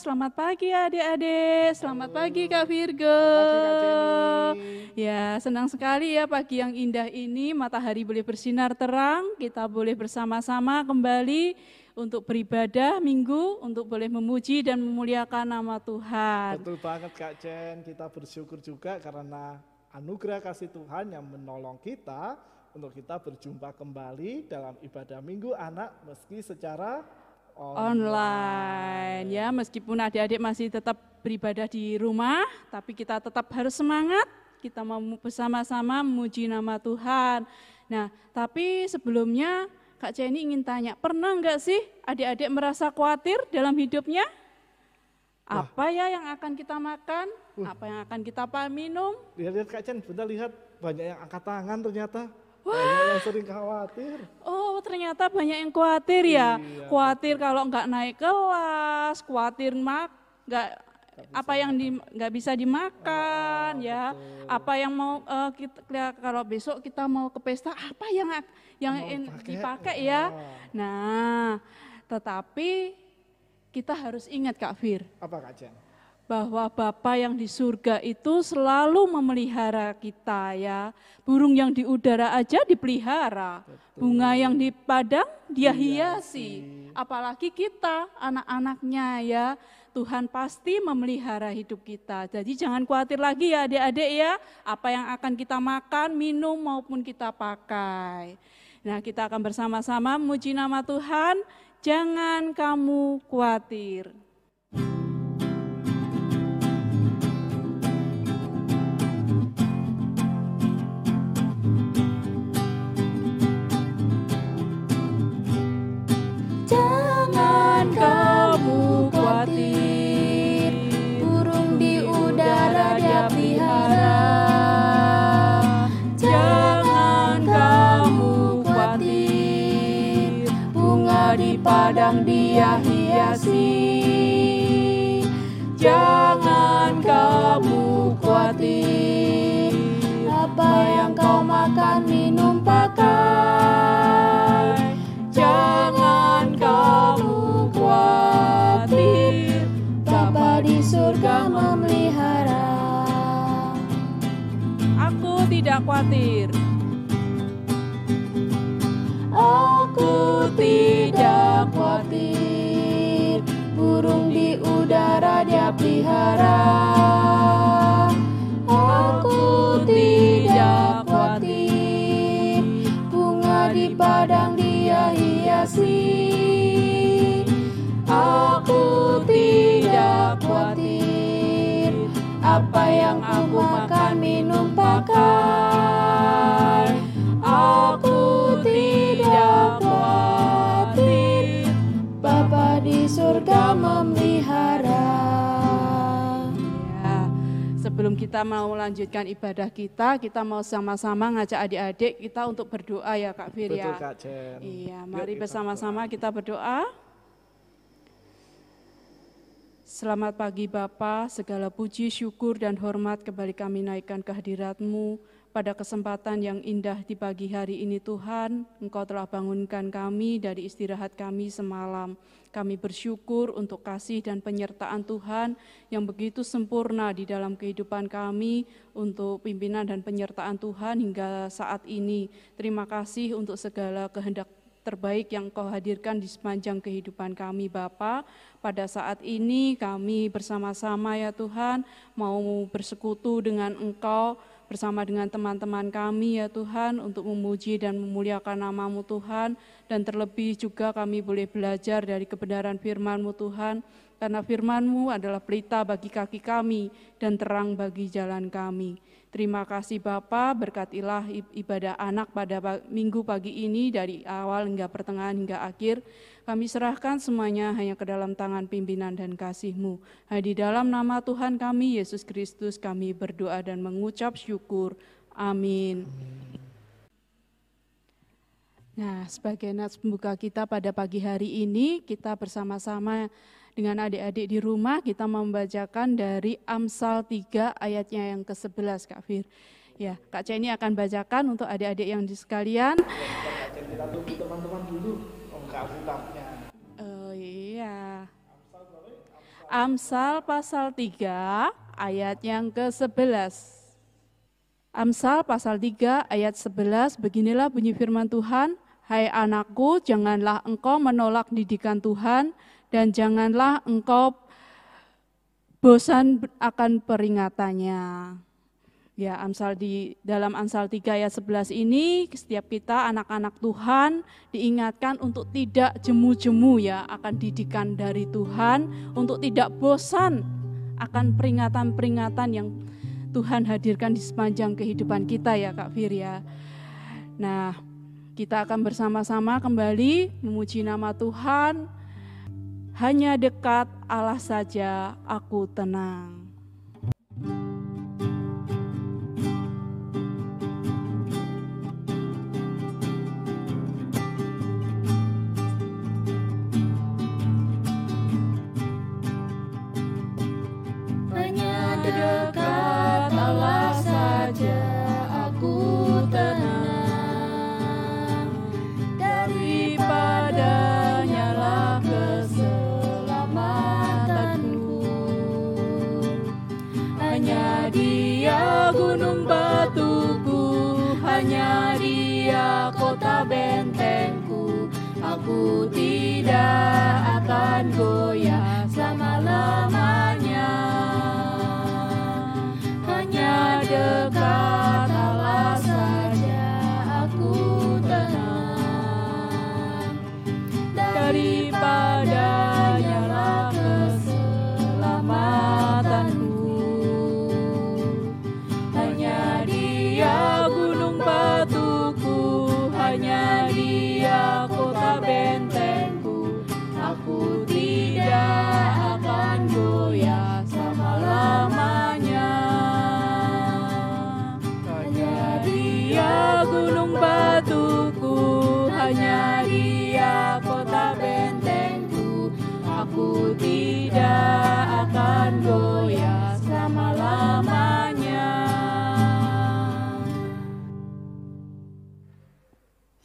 selamat pagi adik-adik. Selamat pagi Kak Virgo. Ya, senang sekali ya pagi yang indah ini, matahari boleh bersinar terang, kita boleh bersama-sama kembali untuk beribadah minggu, untuk boleh memuji dan memuliakan nama Tuhan. Betul banget Kak Jen, kita bersyukur juga karena anugerah kasih Tuhan yang menolong kita untuk kita berjumpa kembali dalam ibadah minggu anak meski secara online. Ya, meskipun adik-adik masih tetap beribadah di rumah, tapi kita tetap harus semangat. Kita mau bersama-sama memuji nama Tuhan. Nah, tapi sebelumnya Kak Jenny ingin tanya, pernah enggak sih adik-adik merasa khawatir dalam hidupnya? Apa ya yang akan kita makan? Apa yang akan kita minum? Lihat-lihat Kak Jen, benar lihat banyak yang angkat tangan ternyata. Wah. Banyak yang sering khawatir. Oh ternyata banyak yang khawatir ya. Iya, khawatir betul. kalau nggak naik kelas, khawatir mak nggak apa yang di nggak bisa dimakan oh, ya betul. apa yang mau uh, kita kalau besok kita mau ke pesta apa yang yang in, dipakai ya oh. nah tetapi kita harus ingat Kak Fir apa Kak Jen bahwa Bapa yang di surga itu selalu memelihara kita ya. Burung yang di udara aja dipelihara. Betul. Bunga yang di padang dia hiasi. Apalagi kita anak-anaknya ya. Tuhan pasti memelihara hidup kita. Jadi jangan khawatir lagi ya adik-adik ya. Apa yang akan kita makan, minum maupun kita pakai. Nah kita akan bersama-sama memuji nama Tuhan. Jangan kamu khawatir. Makan, minum, pakai. Jangan kamu khawatir Bapa di surga memelihara. Aku tidak khawatir. Aku tidak khawatir Burung di udara dia pelihara hiasi Aku tidak khawatir Apa yang aku makan, minum, pakai. Aku tidak khawatir Bapa di surga kita mau melanjutkan ibadah kita, kita mau sama-sama ngajak adik-adik kita untuk berdoa ya Kak Fir ya. Kak Jen. Iya, mari bersama-sama kita berdoa. Selamat pagi Bapak, segala puji, syukur, dan hormat kembali kami naikkan kehadiratmu pada kesempatan yang indah di pagi hari ini Tuhan, Engkau telah bangunkan kami dari istirahat kami semalam. Kami bersyukur untuk kasih dan penyertaan Tuhan yang begitu sempurna di dalam kehidupan kami untuk pimpinan dan penyertaan Tuhan hingga saat ini. Terima kasih untuk segala kehendak terbaik yang Kau hadirkan di sepanjang kehidupan kami Bapa. Pada saat ini kami bersama-sama ya Tuhan mau bersekutu dengan Engkau bersama dengan teman-teman kami ya Tuhan untuk memuji dan memuliakan namamu Tuhan. Dan terlebih juga kami boleh belajar dari kebenaran firman-Mu Tuhan karena firman-Mu adalah pelita bagi kaki kami dan terang bagi jalan kami. Terima kasih Bapa, berkatilah ibadah anak pada minggu pagi ini dari awal hingga pertengahan hingga akhir. Kami serahkan semuanya hanya ke dalam tangan pimpinan dan kasih-Mu. Di dalam nama Tuhan kami, Yesus Kristus, kami berdoa dan mengucap syukur. Amin. Nah, sebagai nats pembuka kita pada pagi hari ini, kita bersama-sama dengan adik-adik di rumah, kita membacakan dari Amsal 3 ayatnya yang ke-11, Kak Fir. Ya, Kak Ceni akan bacakan untuk adik-adik yang di sekalian. Teman-teman dulu, Oh iya. Amsal pasal 3 ayat yang ke-11. Amsal pasal 3 ayat 11 beginilah bunyi firman Tuhan, Hai anakku, janganlah engkau menolak didikan Tuhan dan janganlah engkau bosan akan peringatannya. Ya, Amsal di dalam Amsal 3 ayat 11 ini setiap kita anak-anak Tuhan diingatkan untuk tidak jemu-jemu ya akan didikan dari Tuhan, untuk tidak bosan akan peringatan-peringatan yang Tuhan hadirkan di sepanjang kehidupan kita ya Kak Fir ya. Nah, kita akan bersama-sama kembali memuji nama Tuhan. Hanya dekat Allah saja aku tenang.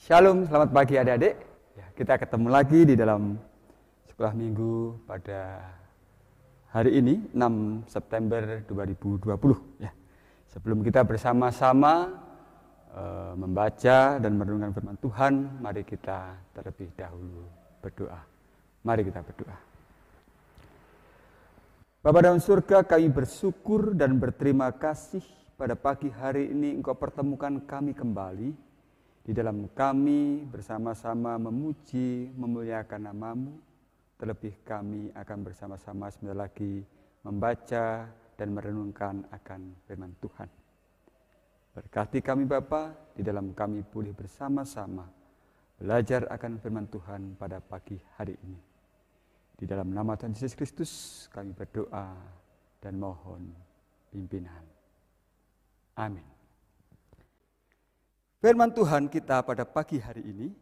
Shalom, selamat pagi adik-adik. Ya, kita ketemu lagi di dalam sekolah minggu pada hari ini 6 September 2020 ya. Sebelum kita bersama-sama e, membaca dan merenungkan firman Tuhan, mari kita terlebih dahulu berdoa. Mari kita berdoa. Bapak dalam surga, kami bersyukur dan berterima kasih pada pagi hari ini Engkau pertemukan kami kembali di dalam kami bersama-sama memuji, memuliakan namamu, terlebih kami akan bersama-sama sebentar lagi membaca dan merenungkan akan firman Tuhan. Berkati kami Bapa, di dalam kami pulih bersama-sama belajar akan firman Tuhan pada pagi hari ini. Di dalam nama Tuhan Yesus Kristus kami berdoa dan mohon pimpinan. Amin. Firman Tuhan kita pada pagi hari ini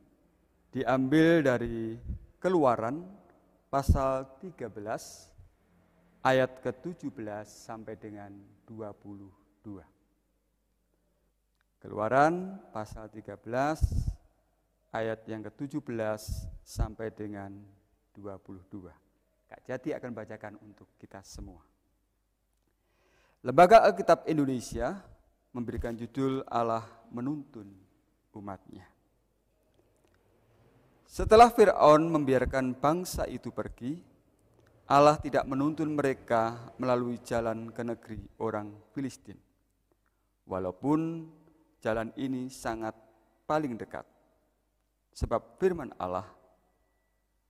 diambil dari Keluaran pasal 13 ayat ke-17 sampai dengan 22. Keluaran pasal 13 ayat yang ke-17 sampai dengan 22. Kak Jati akan bacakan untuk kita semua. Lembaga Alkitab Indonesia memberikan judul Allah menuntun umatnya. Setelah Fir'aun membiarkan bangsa itu pergi, Allah tidak menuntun mereka melalui jalan ke negeri orang Filistin. Walaupun jalan ini sangat paling dekat. Sebab firman Allah,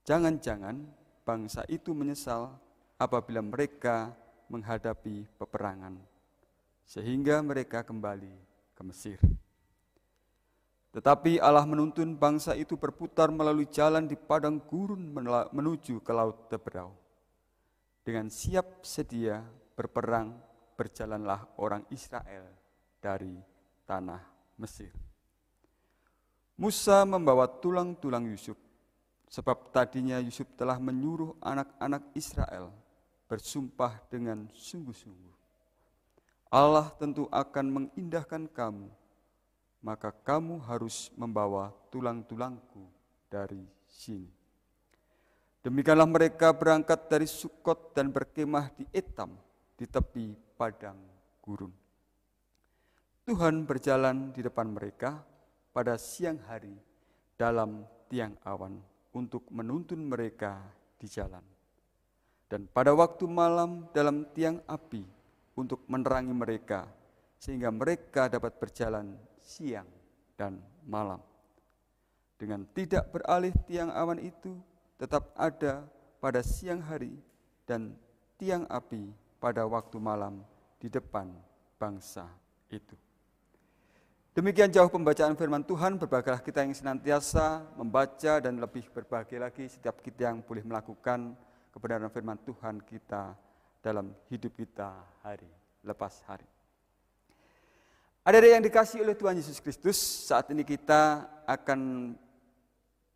jangan-jangan bangsa itu menyesal apabila mereka menghadapi peperangan sehingga mereka kembali ke Mesir. Tetapi Allah menuntun bangsa itu berputar melalui jalan di padang gurun menuju ke Laut Teberau. Dengan siap sedia berperang, berjalanlah orang Israel dari tanah Mesir. Musa membawa tulang-tulang Yusuf, sebab tadinya Yusuf telah menyuruh anak-anak Israel bersumpah dengan sungguh-sungguh Allah tentu akan mengindahkan kamu, maka kamu harus membawa tulang-tulangku dari sini. Demikianlah mereka berangkat dari Sukot dan berkemah di Etam, di tepi padang gurun. Tuhan berjalan di depan mereka pada siang hari dalam tiang awan untuk menuntun mereka di jalan. Dan pada waktu malam dalam tiang api untuk menerangi mereka, sehingga mereka dapat berjalan siang dan malam. Dengan tidak beralih tiang awan itu, tetap ada pada siang hari dan tiang api pada waktu malam di depan bangsa itu. Demikian jauh pembacaan firman Tuhan, berbahagialah kita yang senantiasa membaca dan lebih berbahagia lagi setiap kita yang boleh melakukan kebenaran firman Tuhan kita dalam hidup kita hari lepas hari. Ada yang dikasih oleh Tuhan Yesus Kristus, saat ini kita akan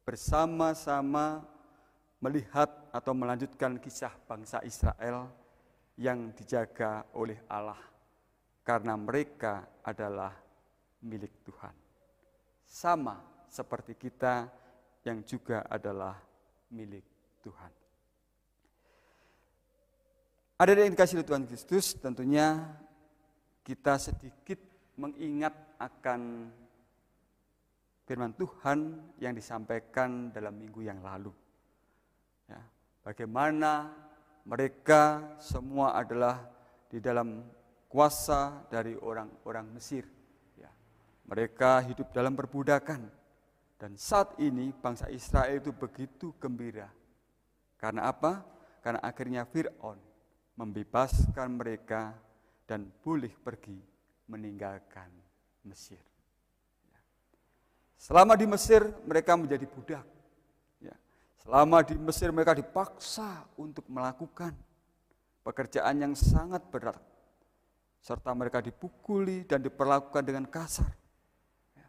bersama-sama melihat atau melanjutkan kisah bangsa Israel yang dijaga oleh Allah karena mereka adalah milik Tuhan. Sama seperti kita yang juga adalah milik Tuhan. Ada yang dikasih oleh Tuhan Kristus, tentunya kita sedikit mengingat akan firman Tuhan yang disampaikan dalam minggu yang lalu Ya, bagaimana mereka semua adalah di dalam kuasa dari orang-orang Mesir. Ya, mereka hidup dalam perbudakan. Dan saat ini bangsa Israel itu begitu gembira. Karena apa? Karena akhirnya Fir'aun membebaskan mereka dan boleh pergi meninggalkan Mesir. Ya. Selama di Mesir mereka menjadi budak. Selama di Mesir mereka dipaksa untuk melakukan pekerjaan yang sangat berat. Serta mereka dipukuli dan diperlakukan dengan kasar. Ya.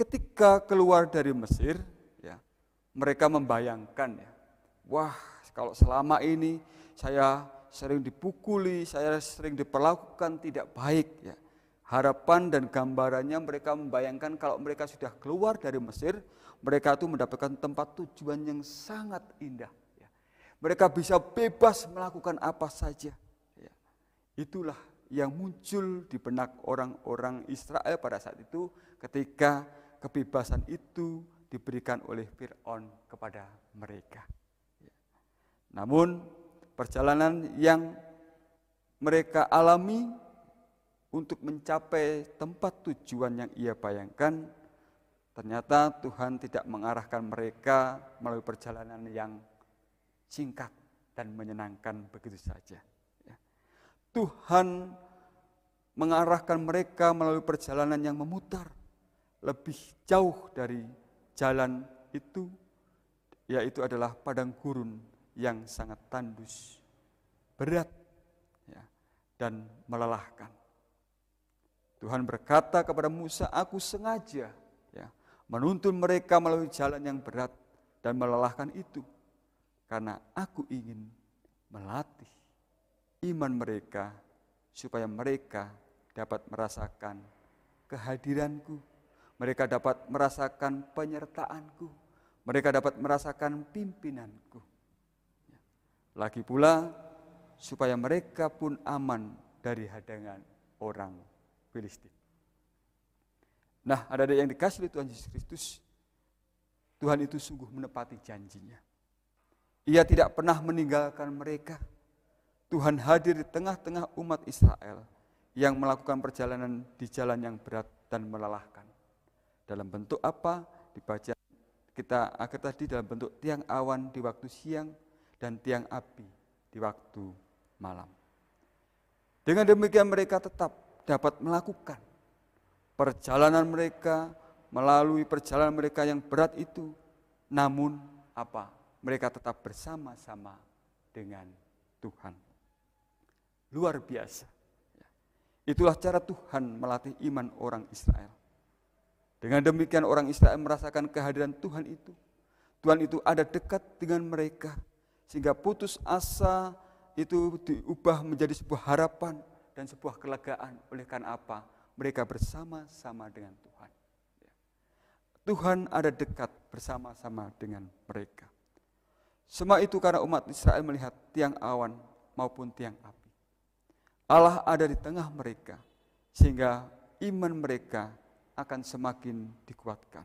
Ketika keluar dari Mesir, ya, mereka membayangkan, ya, wah kalau selama ini saya sering dipukuli, saya sering diperlakukan tidak baik. Ya. Harapan dan gambarannya mereka membayangkan kalau mereka sudah keluar dari Mesir, mereka itu mendapatkan tempat tujuan yang sangat indah. Ya. Mereka bisa bebas melakukan apa saja. Ya. Itulah yang muncul di benak orang-orang Israel pada saat itu ketika kebebasan itu diberikan oleh Fir'aun kepada mereka. Ya. Namun perjalanan yang mereka alami untuk mencapai tempat tujuan yang ia bayangkan Ternyata Tuhan tidak mengarahkan mereka melalui perjalanan yang singkat dan menyenangkan begitu saja. Ya. Tuhan mengarahkan mereka melalui perjalanan yang memutar lebih jauh dari jalan itu, yaitu adalah padang gurun yang sangat tandus, berat, ya, dan melelahkan. Tuhan berkata kepada Musa, "Aku sengaja menuntun mereka melalui jalan yang berat dan melelahkan itu. Karena aku ingin melatih iman mereka supaya mereka dapat merasakan kehadiranku. Mereka dapat merasakan penyertaanku. Mereka dapat merasakan pimpinanku. Lagi pula supaya mereka pun aman dari hadangan orang Filistin. Nah, ada yang dikasih oleh Tuhan Yesus Kristus. Tuhan itu sungguh menepati janjinya. Ia tidak pernah meninggalkan mereka. Tuhan hadir di tengah-tengah umat Israel yang melakukan perjalanan di jalan yang berat dan melelahkan. Dalam bentuk apa? Dibaca kita akhir tadi dalam bentuk tiang awan di waktu siang dan tiang api di waktu malam. Dengan demikian mereka tetap dapat melakukan perjalanan mereka melalui perjalanan mereka yang berat itu, namun apa? Mereka tetap bersama-sama dengan Tuhan. Luar biasa. Itulah cara Tuhan melatih iman orang Israel. Dengan demikian orang Israel merasakan kehadiran Tuhan itu. Tuhan itu ada dekat dengan mereka. Sehingga putus asa itu diubah menjadi sebuah harapan dan sebuah kelegaan. Oleh karena apa? mereka bersama-sama dengan Tuhan. Tuhan ada dekat bersama-sama dengan mereka. Semua itu karena umat Israel melihat tiang awan maupun tiang api. Allah ada di tengah mereka, sehingga iman mereka akan semakin dikuatkan.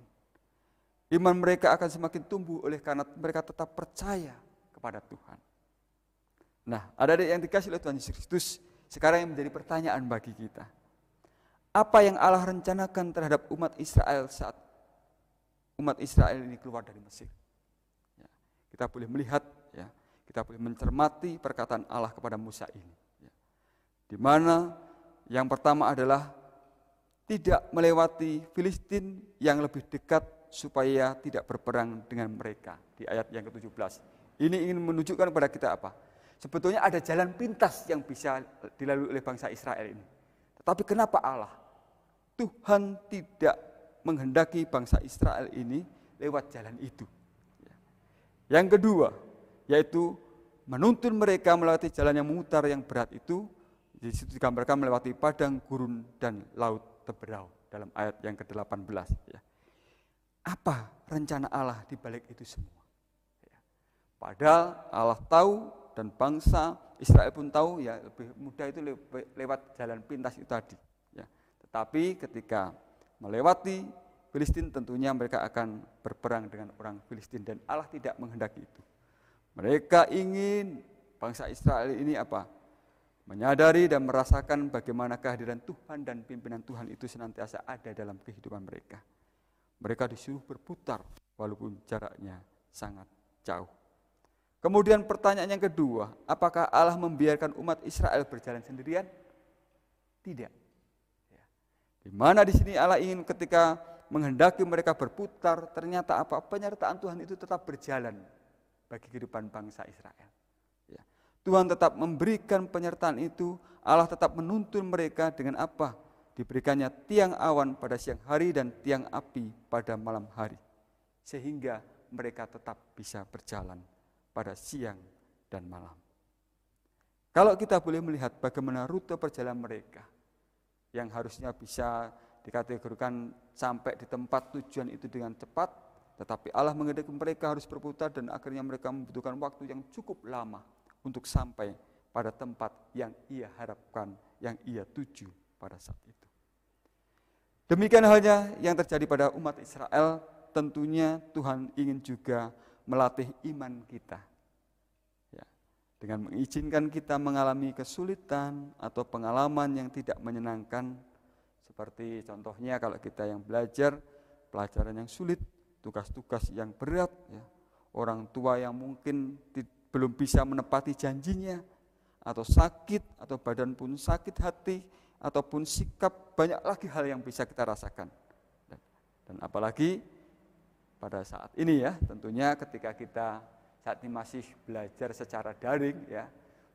Iman mereka akan semakin tumbuh oleh karena mereka tetap percaya kepada Tuhan. Nah, ada yang dikasih oleh Tuhan Yesus Kristus, sekarang yang menjadi pertanyaan bagi kita. Apa yang Allah rencanakan terhadap umat Israel saat umat Israel ini keluar dari Mesir? Ya, kita boleh melihat, ya, kita boleh mencermati perkataan Allah kepada Musa ini. Ya, di mana yang pertama adalah tidak melewati Filistin yang lebih dekat supaya tidak berperang dengan mereka di ayat yang ke-17. Ini ingin menunjukkan kepada kita apa? Sebetulnya ada jalan pintas yang bisa dilalui oleh bangsa Israel ini. Tetapi kenapa Allah? Tuhan tidak menghendaki bangsa Israel ini lewat jalan itu. Ya. Yang kedua, yaitu menuntun mereka melewati jalan yang memutar yang berat itu, di situ digambarkan melewati padang gurun dan laut teberau dalam ayat yang ke-18. Ya. Apa rencana Allah di balik itu semua? Ya. Padahal Allah tahu dan bangsa Israel pun tahu ya lebih mudah itu lewat jalan pintas itu tadi. Tetapi ketika melewati Filistin tentunya mereka akan berperang dengan orang Filistin dan Allah tidak menghendaki itu. Mereka ingin bangsa Israel ini apa? Menyadari dan merasakan bagaimana kehadiran Tuhan dan pimpinan Tuhan itu senantiasa ada dalam kehidupan mereka. Mereka disuruh berputar walaupun jaraknya sangat jauh. Kemudian pertanyaan yang kedua, apakah Allah membiarkan umat Israel berjalan sendirian? Tidak. Di mana di sini Allah ingin ketika menghendaki mereka berputar, ternyata apa? Penyertaan Tuhan itu tetap berjalan bagi kehidupan bangsa Israel. Ya. Tuhan tetap memberikan penyertaan itu, Allah tetap menuntun mereka dengan apa? Diberikannya tiang awan pada siang hari dan tiang api pada malam hari. Sehingga mereka tetap bisa berjalan pada siang dan malam. Kalau kita boleh melihat bagaimana rute perjalanan mereka, yang harusnya bisa dikategorikan sampai di tempat tujuan itu dengan cepat, tetapi Allah mengendaki mereka harus berputar dan akhirnya mereka membutuhkan waktu yang cukup lama untuk sampai pada tempat yang ia harapkan, yang ia tuju pada saat itu. Demikian halnya yang terjadi pada umat Israel, tentunya Tuhan ingin juga melatih iman kita dengan mengizinkan kita mengalami kesulitan atau pengalaman yang tidak menyenangkan seperti contohnya kalau kita yang belajar pelajaran yang sulit, tugas-tugas yang berat ya. Orang tua yang mungkin belum bisa menepati janjinya atau sakit atau badan pun sakit hati ataupun sikap banyak lagi hal yang bisa kita rasakan. Dan apalagi pada saat ini ya, tentunya ketika kita saat ini masih belajar secara daring ya,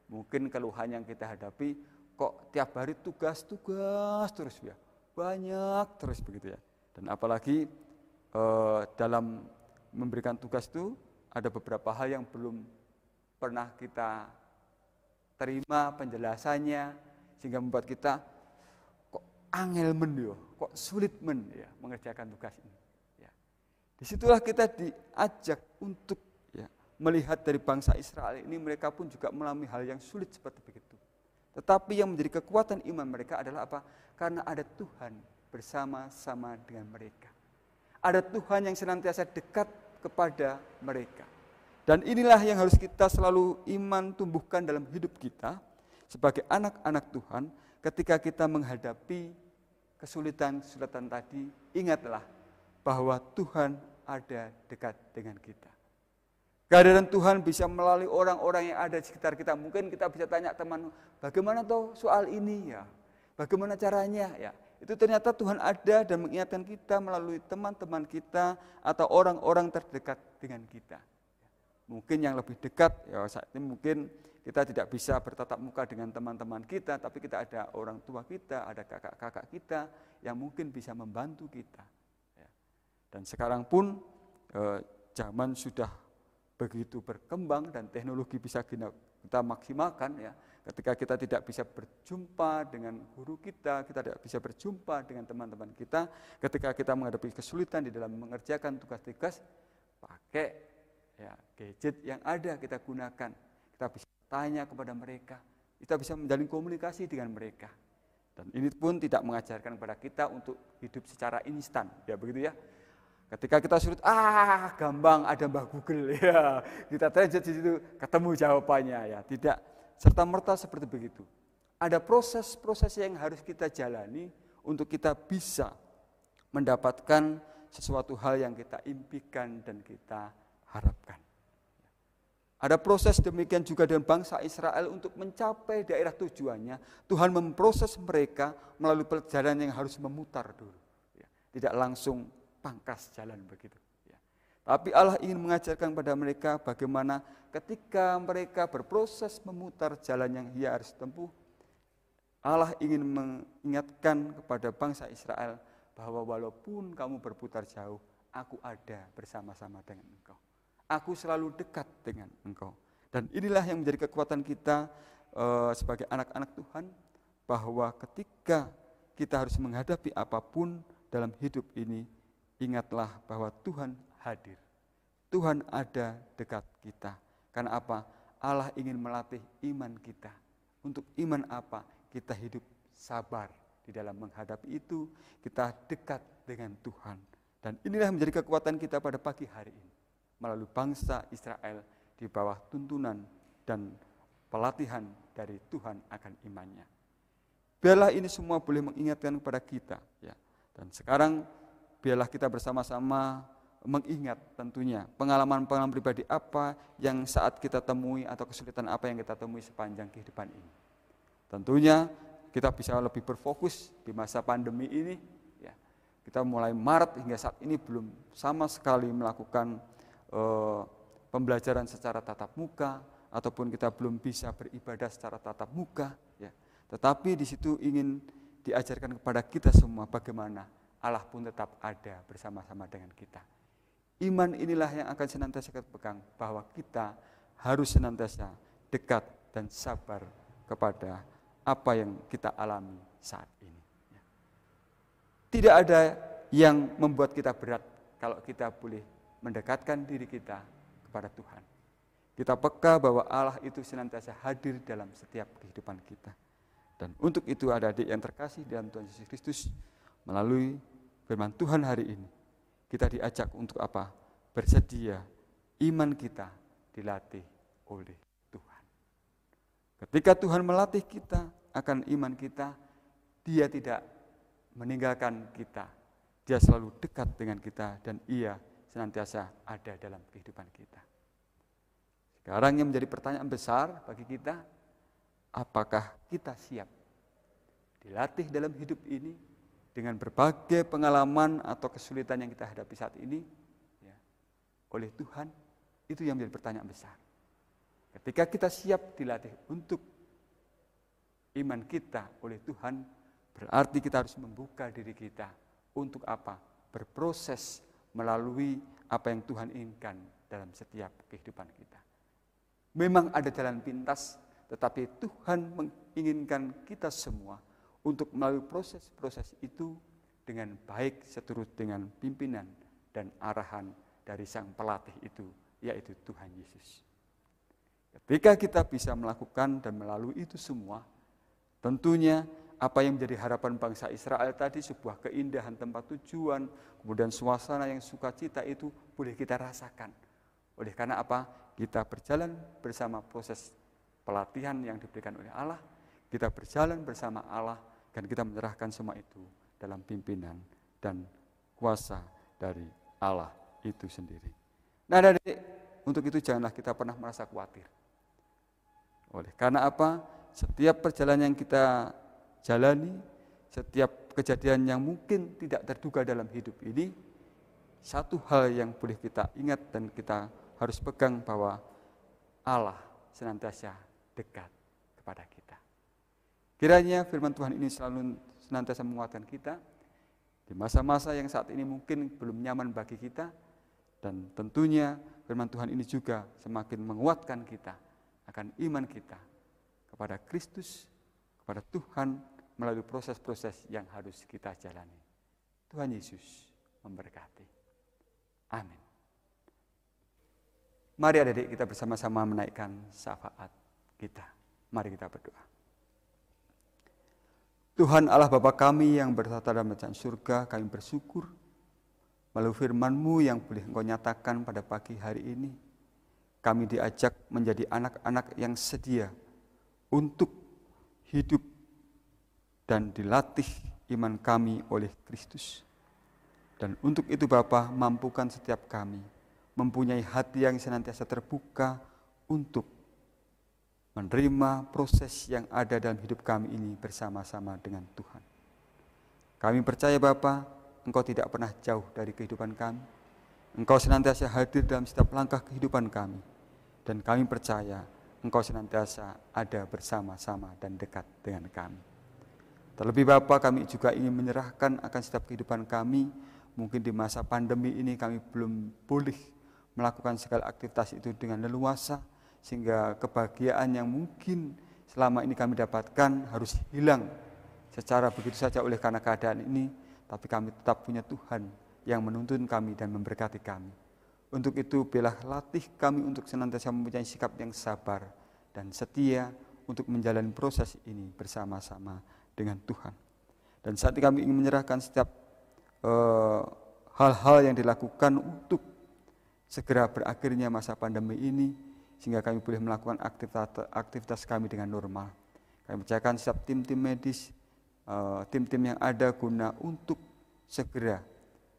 mungkin keluhan yang kita hadapi kok tiap hari tugas-tugas terus ya, banyak terus begitu ya. Dan apalagi eh, dalam memberikan tugas itu ada beberapa hal yang belum pernah kita terima penjelasannya sehingga membuat kita kok angel men kok sulit men ya mengerjakan tugas ini. Ya. Di situlah kita diajak untuk melihat dari bangsa Israel ini mereka pun juga mengalami hal yang sulit seperti begitu. Tetapi yang menjadi kekuatan iman mereka adalah apa? Karena ada Tuhan bersama-sama dengan mereka. Ada Tuhan yang senantiasa dekat kepada mereka. Dan inilah yang harus kita selalu iman tumbuhkan dalam hidup kita sebagai anak-anak Tuhan ketika kita menghadapi kesulitan-kesulitan tadi, ingatlah bahwa Tuhan ada dekat dengan kita. Kehadiran Tuhan bisa melalui orang-orang yang ada di sekitar kita. Mungkin kita bisa tanya teman, bagaimana tuh soal ini ya? Bagaimana caranya ya? Itu ternyata Tuhan ada dan mengingatkan kita melalui teman-teman kita atau orang-orang terdekat dengan kita. Mungkin yang lebih dekat, ya saat ini mungkin kita tidak bisa bertatap muka dengan teman-teman kita, tapi kita ada orang tua kita, ada kakak-kakak kita yang mungkin bisa membantu kita. Dan sekarang pun eh, zaman sudah begitu berkembang dan teknologi bisa kita maksimalkan ya. Ketika kita tidak bisa berjumpa dengan guru kita, kita tidak bisa berjumpa dengan teman-teman kita, ketika kita menghadapi kesulitan di dalam mengerjakan tugas-tugas, pakai ya, gadget yang ada kita gunakan. Kita bisa tanya kepada mereka, kita bisa menjalin komunikasi dengan mereka. Dan ini pun tidak mengajarkan kepada kita untuk hidup secara instan, ya begitu ya. Ketika kita sulit, ah gampang ada Mbah Google ya, kita tanya di situ ketemu jawabannya ya, tidak serta merta seperti begitu. Ada proses-proses yang harus kita jalani untuk kita bisa mendapatkan sesuatu hal yang kita impikan dan kita harapkan. Ada proses demikian juga dengan bangsa Israel untuk mencapai daerah tujuannya. Tuhan memproses mereka melalui perjalanan yang harus memutar dulu. Ya, tidak langsung pangkas jalan begitu. Ya. Tapi Allah ingin mengajarkan pada mereka bagaimana ketika mereka berproses memutar jalan yang ia harus tempuh, Allah ingin mengingatkan kepada bangsa Israel bahwa walaupun kamu berputar jauh, aku ada bersama-sama dengan engkau. Aku selalu dekat dengan engkau. Dan inilah yang menjadi kekuatan kita uh, sebagai anak-anak Tuhan, bahwa ketika kita harus menghadapi apa pun dalam hidup ini, ingatlah bahwa Tuhan hadir. Tuhan ada dekat kita. Karena apa? Allah ingin melatih iman kita. Untuk iman apa? Kita hidup sabar di dalam menghadapi itu, kita dekat dengan Tuhan. Dan inilah menjadi kekuatan kita pada pagi hari ini melalui bangsa Israel di bawah tuntunan dan pelatihan dari Tuhan akan imannya. Biarlah ini semua boleh mengingatkan kepada kita ya. Dan sekarang biarlah kita bersama-sama mengingat tentunya pengalaman-pengalaman pribadi apa yang saat kita temui atau kesulitan apa yang kita temui sepanjang kehidupan ini. Tentunya kita bisa lebih berfokus di masa pandemi ini ya. Kita mulai Maret hingga saat ini belum sama sekali melakukan Eh, pembelajaran secara tatap muka ataupun kita belum bisa beribadah secara tatap muka ya. Tetapi di situ ingin diajarkan kepada kita semua bagaimana Allah pun tetap ada bersama-sama dengan kita. Iman inilah yang akan senantiasa kita pegang bahwa kita harus senantiasa dekat dan sabar kepada apa yang kita alami saat ini. Tidak ada yang membuat kita berat kalau kita boleh mendekatkan diri kita kepada Tuhan. Kita peka bahwa Allah itu senantiasa hadir dalam setiap kehidupan kita. Dan untuk itu ada adik yang terkasih dalam Tuhan Yesus Kristus melalui firman Tuhan hari ini. Kita diajak untuk apa? Bersedia iman kita dilatih oleh Tuhan. Ketika Tuhan melatih kita akan iman kita, dia tidak meninggalkan kita. Dia selalu dekat dengan kita dan ia senantiasa ada dalam kehidupan kita. Sekarang yang menjadi pertanyaan besar bagi kita, apakah kita siap dilatih dalam hidup ini dengan berbagai pengalaman atau kesulitan yang kita hadapi saat ini ya, oleh Tuhan? Itu yang menjadi pertanyaan besar. Ketika kita siap dilatih untuk iman kita oleh Tuhan, berarti kita harus membuka diri kita untuk apa? Berproses melalui apa yang Tuhan inginkan dalam setiap kehidupan kita. Memang ada jalan pintas, tetapi Tuhan menginginkan kita semua untuk melalui proses-proses itu dengan baik seturut dengan pimpinan dan arahan dari sang pelatih itu, yaitu Tuhan Yesus. Ketika kita bisa melakukan dan melalui itu semua, tentunya apa yang menjadi harapan bangsa Israel tadi sebuah keindahan tempat tujuan, kemudian suasana yang sukacita itu boleh kita rasakan. Oleh karena apa? Kita berjalan bersama proses pelatihan yang diberikan oleh Allah, kita berjalan bersama Allah dan kita menyerahkan semua itu dalam pimpinan dan kuasa dari Allah itu sendiri. Nah, dari untuk itu janganlah kita pernah merasa khawatir. Oleh karena apa? Setiap perjalanan yang kita jalani setiap kejadian yang mungkin tidak terduga dalam hidup ini, satu hal yang boleh kita ingat dan kita harus pegang bahwa Allah senantiasa dekat kepada kita. Kiranya firman Tuhan ini selalu senantiasa menguatkan kita di masa-masa yang saat ini mungkin belum nyaman bagi kita dan tentunya firman Tuhan ini juga semakin menguatkan kita akan iman kita kepada Kristus, kepada Tuhan melalui proses-proses yang harus kita jalani. Tuhan Yesus memberkati. Amin. Mari adik-adik kita bersama-sama menaikkan syafaat kita. Mari kita berdoa. Tuhan Allah Bapa kami yang bertata dalam kerajaan surga, kami bersyukur melalui firman-Mu yang boleh Engkau nyatakan pada pagi hari ini. Kami diajak menjadi anak-anak yang sedia untuk hidup dan dilatih iman kami oleh Kristus. Dan untuk itu Bapa mampukan setiap kami mempunyai hati yang senantiasa terbuka untuk menerima proses yang ada dalam hidup kami ini bersama-sama dengan Tuhan. Kami percaya Bapa, Engkau tidak pernah jauh dari kehidupan kami. Engkau senantiasa hadir dalam setiap langkah kehidupan kami. Dan kami percaya Engkau senantiasa ada bersama-sama dan dekat dengan kami. Terlebih Bapa, kami juga ingin menyerahkan akan setiap kehidupan kami. Mungkin di masa pandemi ini kami belum boleh melakukan segala aktivitas itu dengan leluasa, sehingga kebahagiaan yang mungkin selama ini kami dapatkan harus hilang secara begitu saja oleh karena keadaan ini, tapi kami tetap punya Tuhan yang menuntun kami dan memberkati kami. Untuk itu, biarlah latih kami untuk senantiasa mempunyai sikap yang sabar dan setia untuk menjalani proses ini bersama-sama dengan Tuhan. Dan saat ini kami ingin menyerahkan setiap eh, hal-hal uh, yang dilakukan untuk segera berakhirnya masa pandemi ini sehingga kami boleh melakukan aktivitas, aktivitas kami dengan normal. Kami percayakan setiap tim-tim medis, eh, tim-tim yang ada guna untuk segera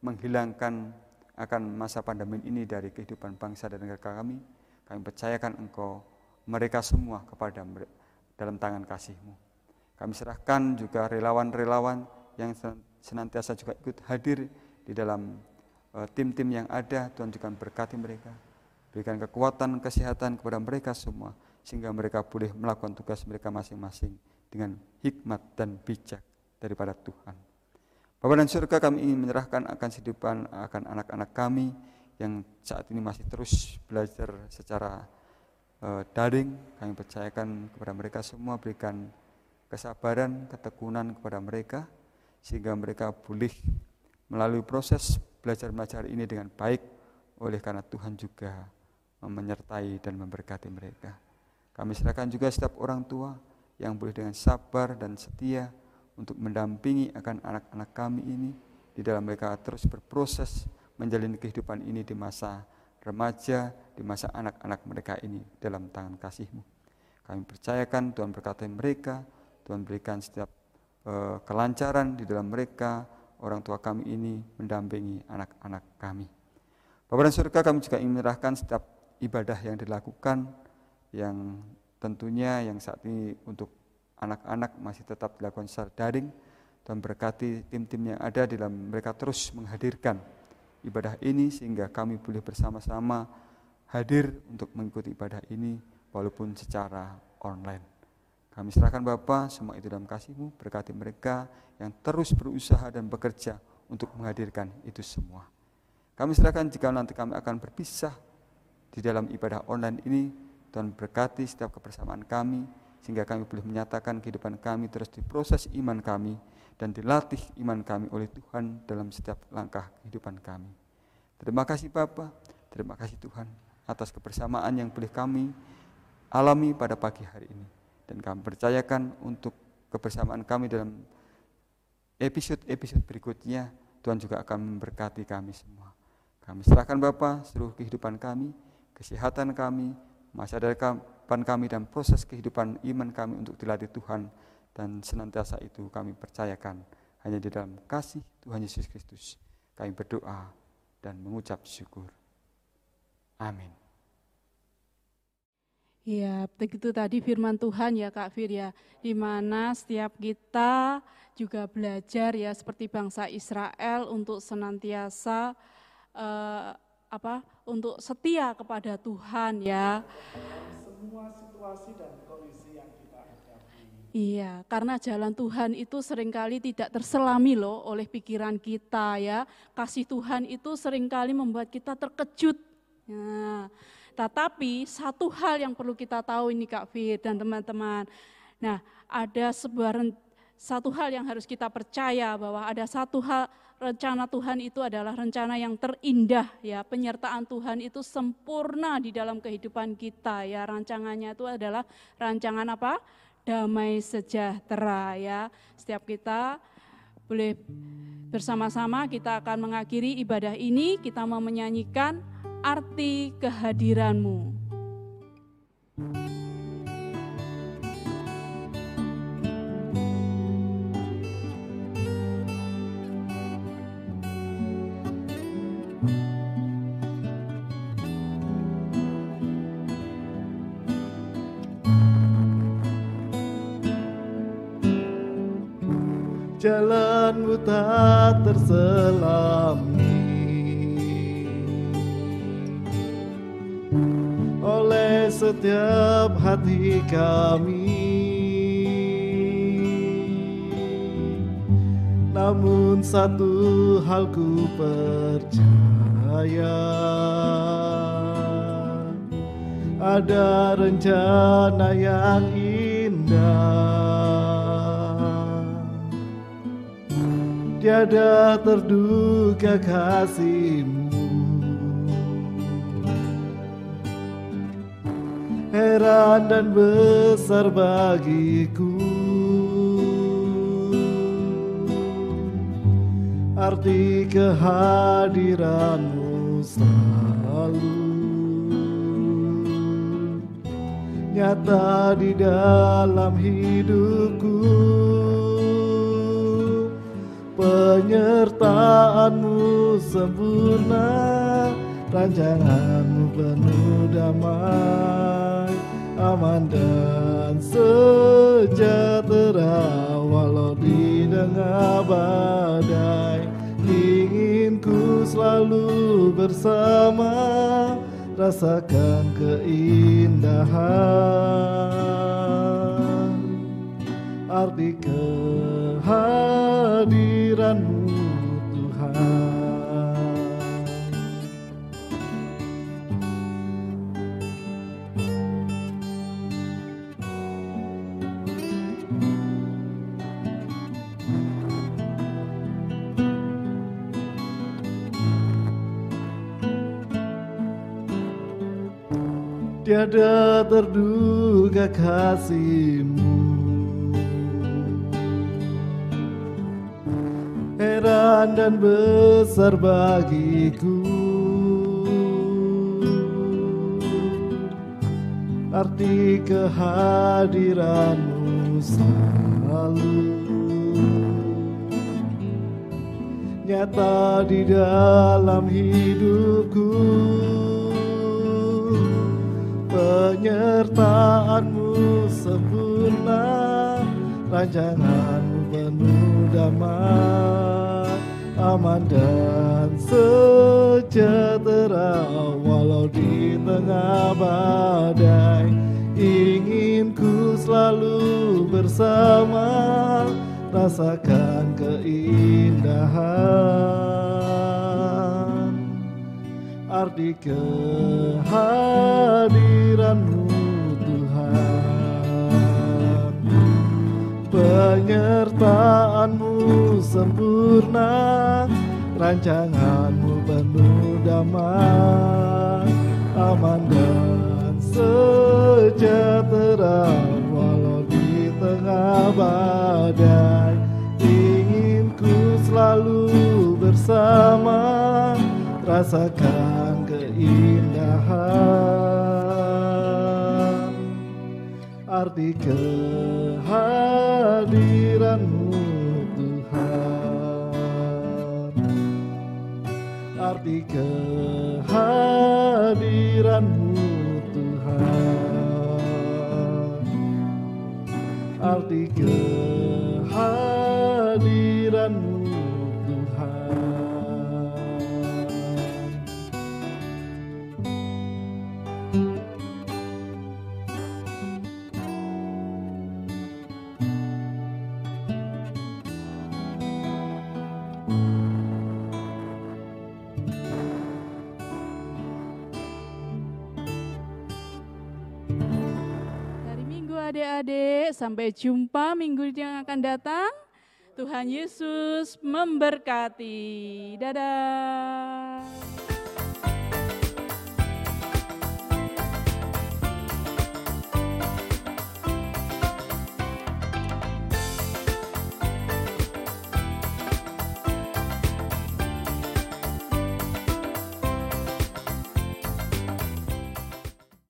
menghilangkan akan masa pandemi ini dari kehidupan bangsa dan negara kami. Kami percayakan engkau mereka semua kepada dalam tangan kasih-Mu. Kami serahkan juga relawan-relawan yang senantiasa juga ikut hadir di dalam Eh, tim-tim yang ada, Tuhan juga berkati mereka. Berikan kekuatan, kesehatan kepada mereka semua, sehingga mereka boleh melakukan tugas mereka masing-masing dengan hikmat dan bijak daripada Tuhan. Bapak dan surga kami ingin menyerahkan akan kehidupan akan anak-anak kami yang saat ini masih terus belajar secara uh, daring. Kami percayakan kepada mereka semua, berikan kesabaran, ketekunan kepada mereka, sehingga mereka boleh melalui proses belajar belajar ini dengan baik oleh karena Tuhan juga menyertai dan memberkati mereka. Kami serahkan juga setiap orang tua yang boleh dengan sabar dan setia untuk mendampingi akan anak-anak kami ini di dalam mereka terus berproses menjalani kehidupan ini di masa remaja, di masa anak-anak mereka ini dalam tangan kasih-Mu. Kami percayakan Tuhan berkati mereka, Tuhan berikan setiap uh, kelancaran di dalam mereka, orang tua kami ini mendampingi anak-anak kami. Bapak dan surga kami juga ingin menyerahkan setiap ibadah yang dilakukan yang tentunya yang saat ini untuk anak-anak masih tetap dilakukan secara daring dan berkati tim-tim yang ada di dalam mereka terus menghadirkan ibadah ini sehingga kami boleh bersama-sama hadir untuk mengikuti ibadah ini walaupun secara online. Kami serahkan Bapa semua itu dalam kasih-Mu, berkati mereka yang terus berusaha dan bekerja untuk menghadirkan itu semua. Kami serahkan jika nanti kami akan berpisah di dalam ibadah online ini, Tuhan berkati setiap kebersamaan kami, sehingga kami boleh menyatakan kehidupan kami terus diproses iman kami, dan dilatih iman kami oleh Tuhan dalam setiap langkah kehidupan kami. Terima kasih Bapa, terima kasih Tuhan atas kebersamaan yang boleh kami alami pada pagi hari ini dan kami percayakan untuk kebersamaan kami dalam episode-episode berikutnya Tuhan juga akan memberkati kami semua. Kami serahkan Bapa seluruh kehidupan kami, kesehatan kami, masa depan kami dan proses kehidupan iman kami untuk dilatih Tuhan dan senantiasa itu kami percayakan hanya di dalam kasih Tuhan Yesus Kristus. Kami berdoa dan mengucap syukur. Amin. Ya, begitu tadi firman Tuhan ya Kak Fir ya, di mana setiap kita juga belajar ya seperti bangsa Israel untuk senantiasa eh, apa? Untuk setia kepada Tuhan ya. Semua situasi dan kondisi yang kita hadapi. Iya, karena jalan Tuhan itu sering kali tidak terselami loh oleh pikiran kita ya. Kasih Tuhan itu sering kali membuat kita terkejut. Nah, tetapi satu hal yang perlu kita tahu ini Kak Fir dan teman-teman. Nah, ada sebuah satu hal yang harus kita percaya bahwa ada satu hal rencana Tuhan itu adalah rencana yang terindah ya. Penyertaan Tuhan itu sempurna di dalam kehidupan kita ya. Rancangannya itu adalah rancangan apa? Damai sejahtera ya. Setiap kita boleh bersama-sama kita akan mengakhiri ibadah ini. Kita mau menyanyikan arti kehadiranmu. Jalanmu tak terselami. Oleh setiap hati kami. Namun satu hal ku percaya. Ada rencana yang indah tiada terduga kasihmu. Heran dan besar bagiku. Arti kehadiranmu selalu Nyata di dalam hidupku penyertaanmu sempurna rancanganmu penuh damai aman dan sejahtera walau di tengah badai. Ingin ku selalu bersama rasakan keindahan. Arti kehadiranmu Tiada terduga kasihmu Heran dan besar bagiku. Arti kehadiranmu selalu. Nyata di dalam hidupku. Penyertaanmu sempurna rancanganmu penuh damai aman dan sejahtera. Walau di tengah badai ingin ku selalu bersama. Rasakan keindahan arti kehadiranmu penyertaanmu sempurna rancanganmu penuh damai aman dan sejahtera walau di tengah badai. Ingin ku selalu bersama rasakan keindahan. Arti kehadiranmu Tuhan. Arti kehadiranmu Tuhan. Arti kehadiranmu Sampai jumpa minggu yang akan datang. Tuhan Yesus memberkati. Dadah.